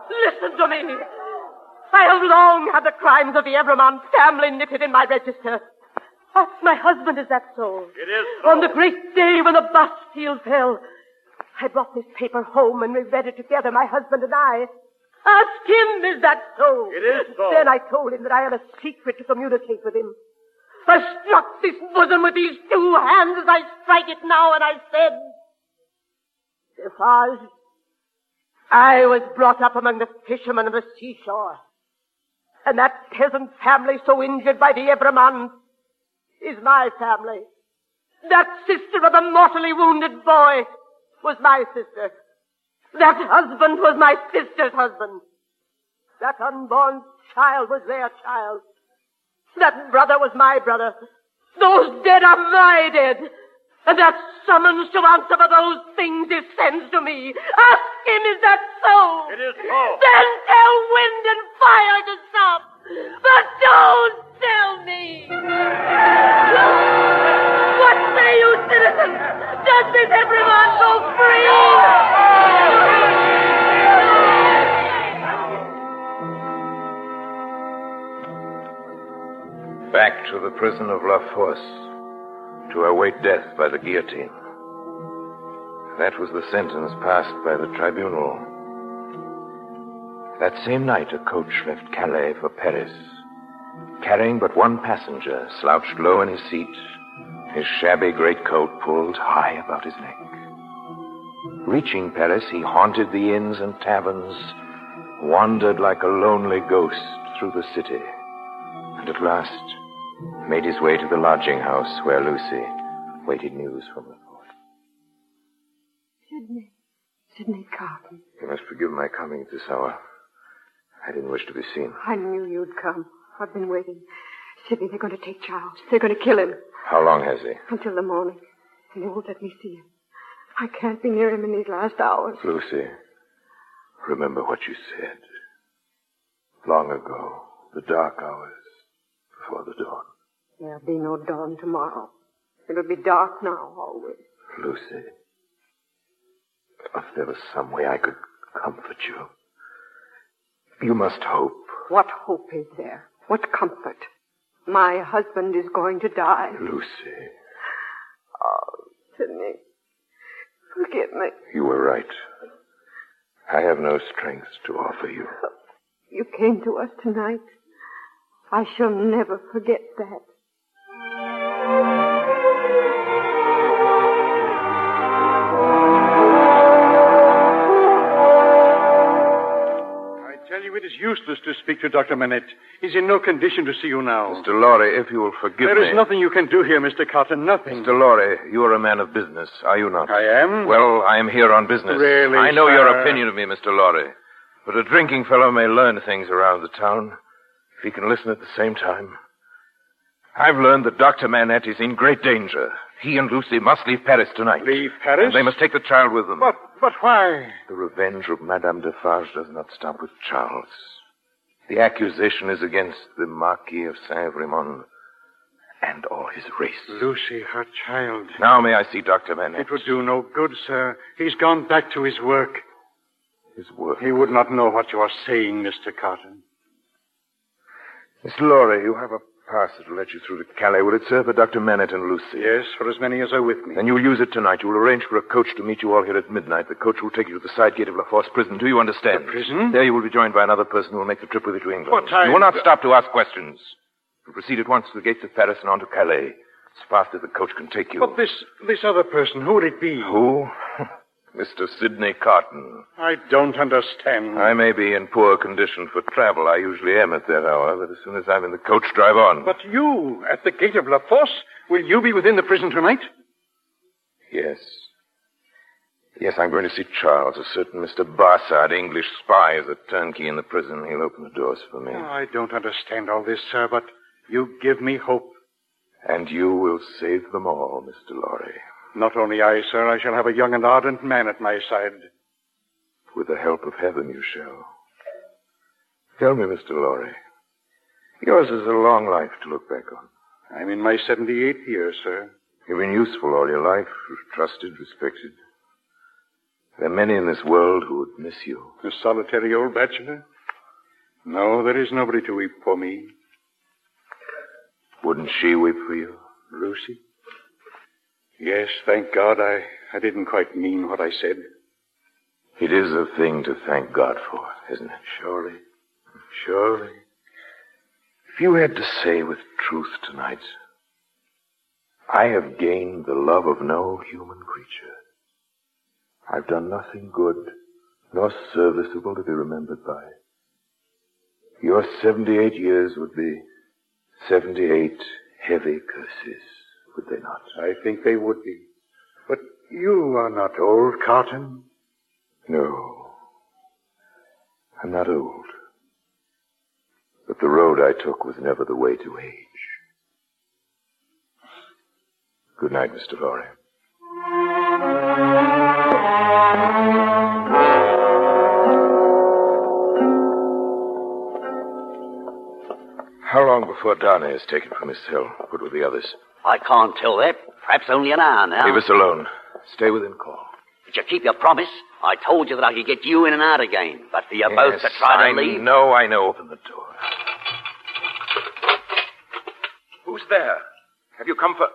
Listen to me. I have long had the crimes of the Evremonde family knitted in my register. Ask my husband, is that so? It is so. On the great day when the Bastille fell, I brought this paper home and we read it together, my husband and I. Ask him, is that so? It is so. Then I told him that I had a secret to communicate with him. I struck this bosom with these two hands as I strike it now, and I said, Defarge, I was brought up among the fishermen of the seashore, and that peasant family so injured by the Evremonde is my family. That sister of the mortally wounded boy was my sister. That husband was my sister's husband. That unborn child was their child. That brother was my brother. Those dead are my dead. And that summons to answer for those things he sends to me. Ask him, is that so? It is so. Then tell wind and fire to stop. But don't tell me. What say you, citizens? Does this Evremonde go free? To the prison of La Force to await death by the guillotine. That was the sentence passed by the tribunal. That same night, a coach left Calais for Paris, carrying but one passenger, slouched low in his seat, his shabby greatcoat pulled high about his neck. Reaching Paris, he haunted the inns and taverns, wandered like a lonely ghost through the city, and at last made his way to the lodging house where Lucy waited news from the fort. Sidney. Sidney Carton. You must forgive my coming at this hour. I didn't wish to be seen. I knew you'd come. I've been waiting. Sidney, they're going to take Charles. They're going to kill him How long has he? until the morning. And they won't let me see him. I can't be near him in these last hours. Lucy, remember what you said. Long ago, the dark hours before the dawn. There'll be no dawn tomorrow. It'll be dark now, always. Lucy, if there was some way I could comfort you. You must hope. What hope is there? What comfort? My husband is going to die. Lucy, Oh, Sidney. Forgive me. you were right. I have no strength to offer you. You came to us tonight. I shall never forget that. I tell you, it is useless to speak to Dr. Manette. He's in no condition to see you now. Mr. Lorry, if you will forgive There me. There is nothing you can do here, Mr. Carton. Nothing. Mr. Lorry, you are a man of business, are you not? I am. Well, I am here on business. Really, I know sir? your opinion of me, Mr. Lorry. But a drinking fellow may learn things around the town if he can listen at the same time. I've learned that Dr. Manette is in great danger. He and Lucy must leave Paris tonight. Leave Paris? And they must take the child with them. But, but why? The revenge of Madame Defarge does not stop with Charles. The accusation is against the Marquis of Saint Evremonde and all his race. Lucy, her child. Now may I see Dr. Manette? It would do no good, sir. He's gone back to his work. His work? He would not know what you are saying, Mr. Carton. Mr. Lorry, you have a pass that will let you through to Calais. Will it serve for Dr. Manette and Lucy? Yes, for as many as are with me. Then you'll use it tonight. You will arrange for a coach to meet you all here at midnight. The coach will take you to the side gate of La Force prison. Do you understand? The prison? There you will be joined by another person who will make the trip with you to England. What time- You will not stop to ask questions. You'll proceed at once to the gates of Paris and on to Calais. As fast as the coach can take you. But this, this other person, who would it be? Who? Mr. Sidney Carton. I don't understand. I may be in poor condition for travel. I usually am at that hour, but as soon as I'm in the coach, drive on. But you, at the gate of La Force, will you be within the prison tonight? Yes. Yes, I'm going to see Charles. A certain Mr. Barsad, English spy, is a turnkey in the prison. He'll open the doors for me. Oh, I don't understand all this, sir, but you give me hope. And you will save them all, Mr. Lorry. Not only I, sir, I shall have a young and ardent man at my side. With the help of heaven, you shall. Tell me, Mr. Lorry. Yours is a long life to look back on. I'm in my 78th year, sir. You've been useful all your life, trusted, respected. There are many in this world who would miss you. A solitary old bachelor? No, there is nobody to weep for me. Wouldn't she weep for you? Lucy? Yes, thank God I, I didn't quite mean what I said. It is a thing to thank God for, isn't it? Surely. Surely. If you had to say with truth tonight, I have gained the love of no human creature. I've done nothing good nor serviceable to be remembered by. Your 78 years would be 78 heavy curses, would they not? I think they would be. But You are not old, Carton. No. I'm not old. But the road I took was never the way to age. Good night, Mr. Lorry. How long before Darnay is taken from his cell? What with the others? I can't tell that. Perhaps only an hour now. Leave us alone. Stay within call. But you keep your promise. I told you that I could get you in and out again. But for you both Yes, to try I to leave. know, I know. Open the door. Who's there? Have you come for.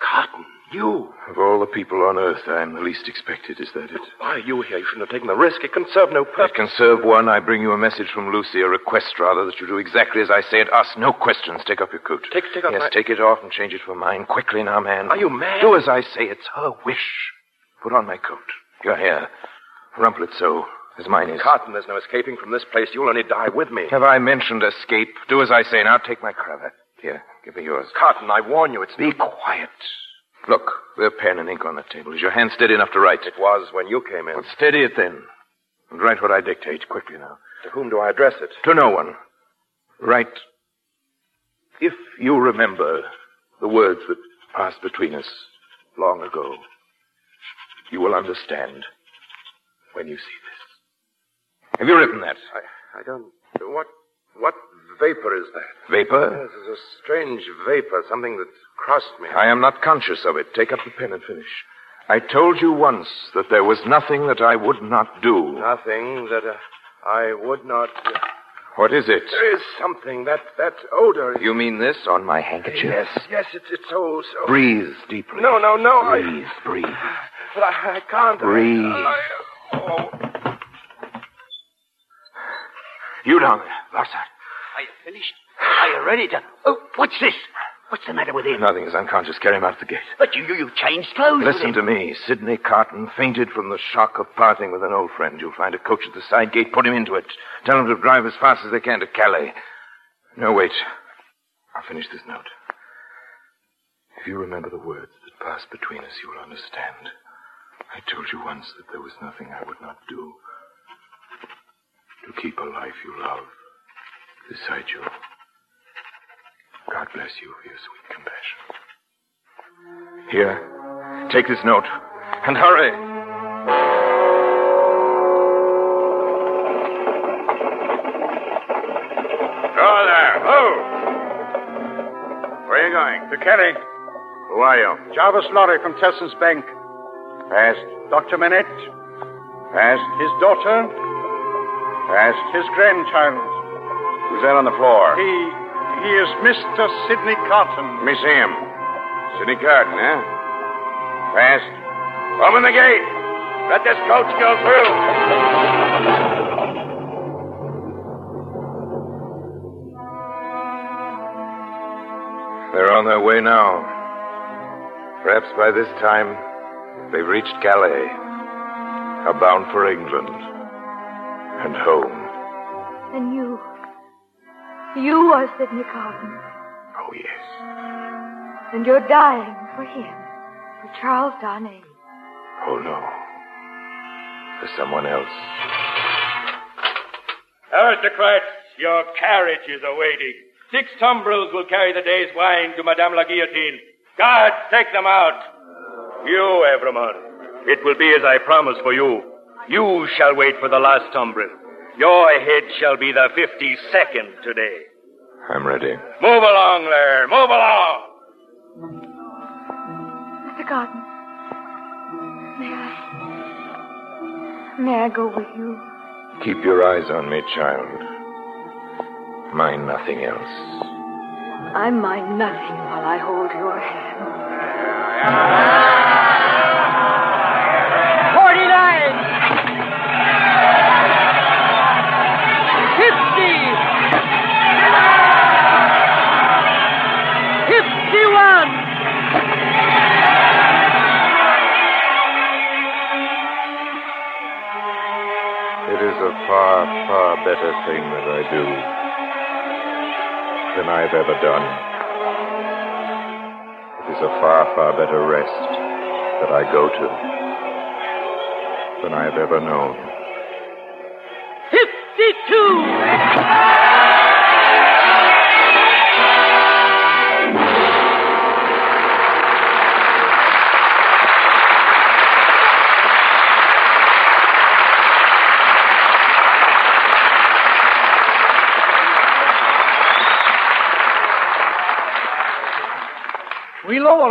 Carton, you. Of all the people on earth, I'm the least expected. Is that it? Why are you here? You shouldn't have taken the risk. It can serve no purpose. It can serve one. I bring you a message from Lucy, a request, rather, that you do exactly as I say and ask no questions. Take off your coat. Take, take off yes, my- take it off and change it for mine. Quickly now, man. Are you mad? Do as I say. It's her wish. Put on my coat. Your hair. Rumple it so, as mine is. Carton, there's no escaping from this place. You'll only die with me. Have I mentioned escape? Do as I say. Now take my cravat. Here, give me yours. Carton, I warn you, it's. Be quiet. Look, there are pen and ink on the table. Is your hand steady enough to write? It was when you came in. Well, steady it then. And write what I dictate quickly now. To whom do I address it? To no one. Write. If you remember the words that passed between us long ago, you will understand when you see this. Have you written that? I, I don't. What. What vapor is that? Vapor? Yes, it's a strange vapor, something that crossed me. I am not conscious of it. Take up the pen and finish. I told you once that there was nothing that I would not do. Nothing that uh, I would not. What is it? There is something that that odor. You mean this on my handkerchief? Yes, yes, it's it's so so. Breathe deeply. No, no, no. I, Breathe, breathe. but I, I can't. Breathe. I, oh, You down there, Barsad. Are you finished? Are you ready to... Oh, what's this? What's the matter with him? Nothing He's unconscious. Carry him out of the gate. But you, you, you changed clothes Listen to me. Sidney Carton fainted from the shock of parting with an old friend. You'll find a coach at the side gate. Put him into it. Tell him to drive as fast as they can to Calais. No, wait. I'll finish this note. If you remember the words that passed between us, you will understand. I told you once that there was nothing I would not do to keep a life you love beside you. God bless you for your sweet compassion. Here, take this note and hurry. Go there. Move. Where are you going? To Calais. Who are you? Jarvis Lorry from Tellson's Bank. Past. Dr. Manette. Past. His daughter. Past. His grandchild. Who's that on the floor? He. he is Mr. Sidney Carton. Let me see him. Sidney Carton, huh? Fast. Open the gate. Let this coach go through. They're on their way now. Perhaps by this time, they've reached Calais, are bound for England and home. And you. You are Sidney Carton. Oh, yes. And you're dying for him. For Charles Darnay. Oh, no. For someone else. Aristocrats, your carriage is awaiting. Six tumbrils will carry the day's wine to Madame la Guillotine. Guards, take them out. You, Evremonde, it will be as I promised for you. You shall wait for the last tumbril. Your head shall be the fifty-second today. I'm ready. Move along there. Move along. Mr. Carton. May I. May I go with you? Keep your eyes on me, child. Mind nothing else. I mind nothing while I hold your hand. Far, far better thing that I do than I've ever done. It is a far, far better rest that I go to than I have ever known. 52!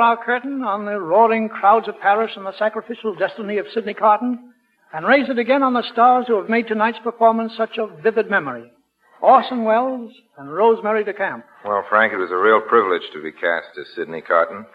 Our curtain on the roaring crowds of Paris and the sacrificial destiny of Sidney Carton and raise it again on the stars who have made tonight's performance such a vivid memory. Orson Welles and Rosemary DeCamp. Well, Frank, it was a real privilege to be cast as Sidney Carton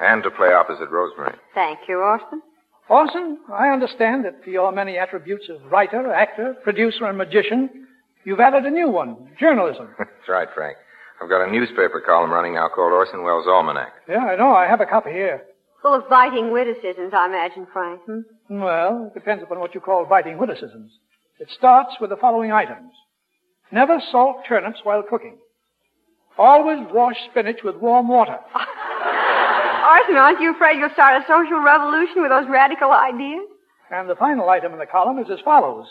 and to play opposite Rosemary. Thank you, Orson. Orson, I understand that to your many attributes of writer, actor, producer, and magician, you've added a new one, journalism. That's right, Frank. I've got a newspaper column running now called Orson Welles' Almanac. Yeah, I know. I have a copy here. Full of biting witticisms, I imagine, Frank. Hmm? Well, it depends upon what you call biting witticisms. It starts with the following items. Never salt turnips while cooking. Always wash spinach with warm water. Orson, aren't you afraid you'll start a social revolution with those radical ideas? And the final item in the column is as follows.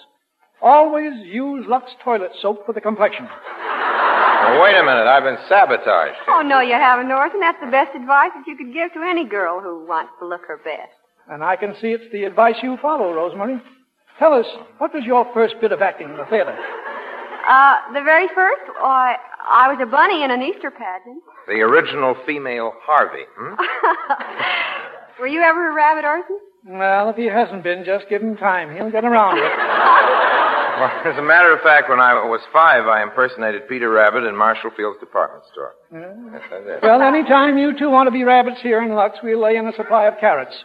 Always use Lux toilet soap for the complexion. Now, wait a minute. I've been sabotaged. Oh, no, you haven't, Orson. That's the best advice that you could give to any girl who wants to look her best. And I can see it's the advice you follow, Rosemary. Tell us, what was your first bit of acting in the theater? Uh, the very first, I, I was a bunny in an Easter pageant. The original female Harvey. Hmm? Were you ever a rabbit, Orson? Well, if he hasn't been, just give him time. He'll get around to it. Well, as a matter of fact, when I was five, I impersonated Peter Rabbit in Marshall Field's department store. Did. Well, any time you two want to be rabbits here in Lux, we'll lay in a supply of carrots.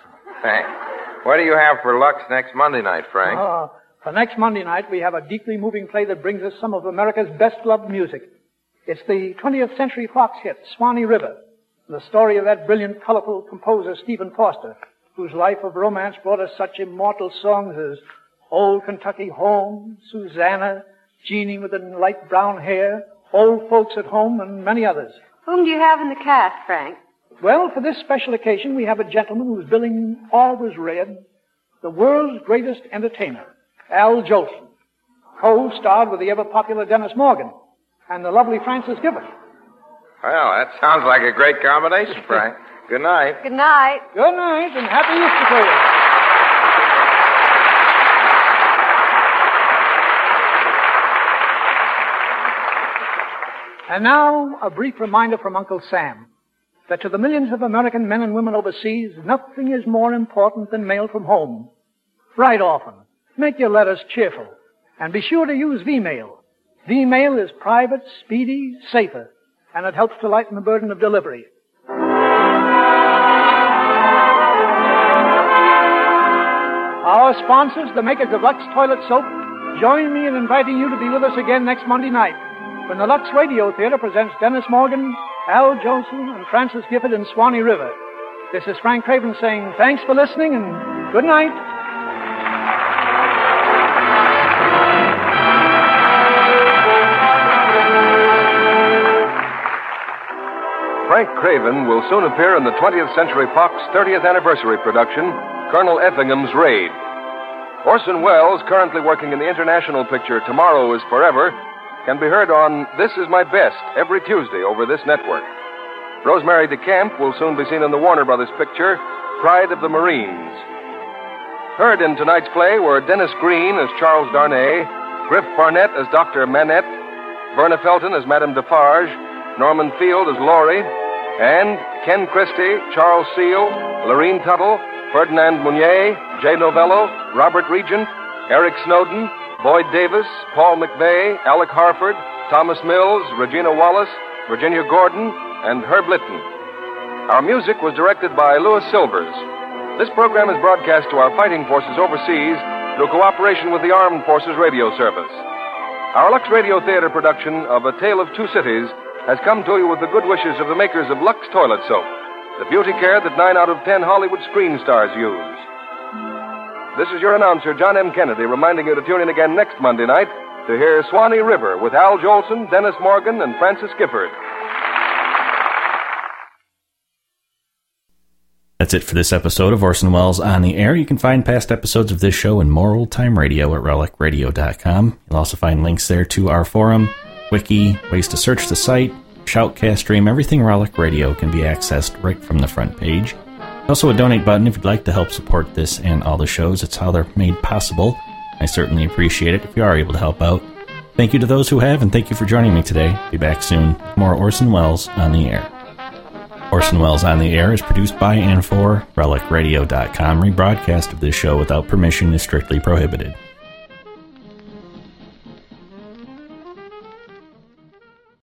Thanks. What do you have for Lux next Monday night, Frank? Oh, for next Monday night, we have a deeply moving play that brings us some of America's best-loved music. It's the 20th Century Fox hit, Swanee River, the story of that brilliant, colorful composer, Stephen Foster, whose life of romance brought us such immortal songs as Old Kentucky Home, Susanna, Jeannie with the light brown hair, Old Folks at Home, and many others. Whom do you have in the cast, Frank? Well, for this special occasion, we have a gentleman whose billing always read, the world's greatest entertainer, Al Jolson, co-starred with the ever-popular Dennis Morgan and the lovely Frances Gifford. Well, that sounds like a great combination, Frank. Good night. Good night. Good night, and happy Easter to you. And now, a brief reminder from Uncle Sam that to the millions of American men and women overseas, nothing is more important than mail from home. Write often. Make your letters cheerful. And be sure to use V-mail. V-mail is private, speedy, safer, and it helps to lighten the burden of delivery. Our sponsors, the makers of Lux Toilet Soap, join me in inviting you to be with us again next Monday night when the Lux Radio Theater presents Dennis Morgan, Al Jolson, and Frances Gifford in Swanee River. This is Frank Craven saying thanks for listening and good night. Frank Craven will soon appear in the 20th Century Fox 30th anniversary production, Colonel Effingham's Raid. Orson Welles, currently working in the international picture Tomorrow is Forever, can be heard on This Is My Best every Tuesday over this network. Rosemary DeCamp will soon be seen in the Warner Brothers picture, Pride of the Marines. Heard in tonight's play were Denis Green as Charles Darnay, Griff Barnett as Dr. Manette, Verna Felton as Madame Defarge, Norman Field as Lorry, and Ken Christie, Charles Seel, Lorene Tuttle, Ferdinand Munier, Jay Novello, Robert Regent, Eric Snowden, Boyd Davis, Paul McVeigh, Alec Harford, Thomas Mills, Regina Wallace, Virginia Gordon, and Herb Litton. Our music was directed by Louis Silvers. This program is broadcast to our fighting forces overseas through cooperation with the Armed Forces Radio Service. Our Lux Radio Theater production of A Tale of Two Cities has come to you with the good wishes of the makers of Lux Toilet Soap, the beauty care that nine out of ten Hollywood screen stars use. This is your announcer, John M. Kennedy, reminding you to tune in again next Monday night to hear Swanee River with Al Jolson, Dennis Morgan, and Frances Gifford. That's it for this episode of Orson Welles on the Air. You can find past episodes of this show and more old time radio at relicradio.com. You'll also find links there to our forum, wiki, ways to search the site, shoutcast stream, everything Relic Radio can be accessed right from the front page. Also, a donate button if you'd like to help support this and all the shows. It's how they're made possible. I certainly appreciate it if you are able to help out. Thank you to those who have, and thank you for joining me today. Be back soon. More Orson Welles on the air. Orson Welles on the Air is produced by and for RelicRadio.com. Rebroadcast of this show without permission is strictly prohibited.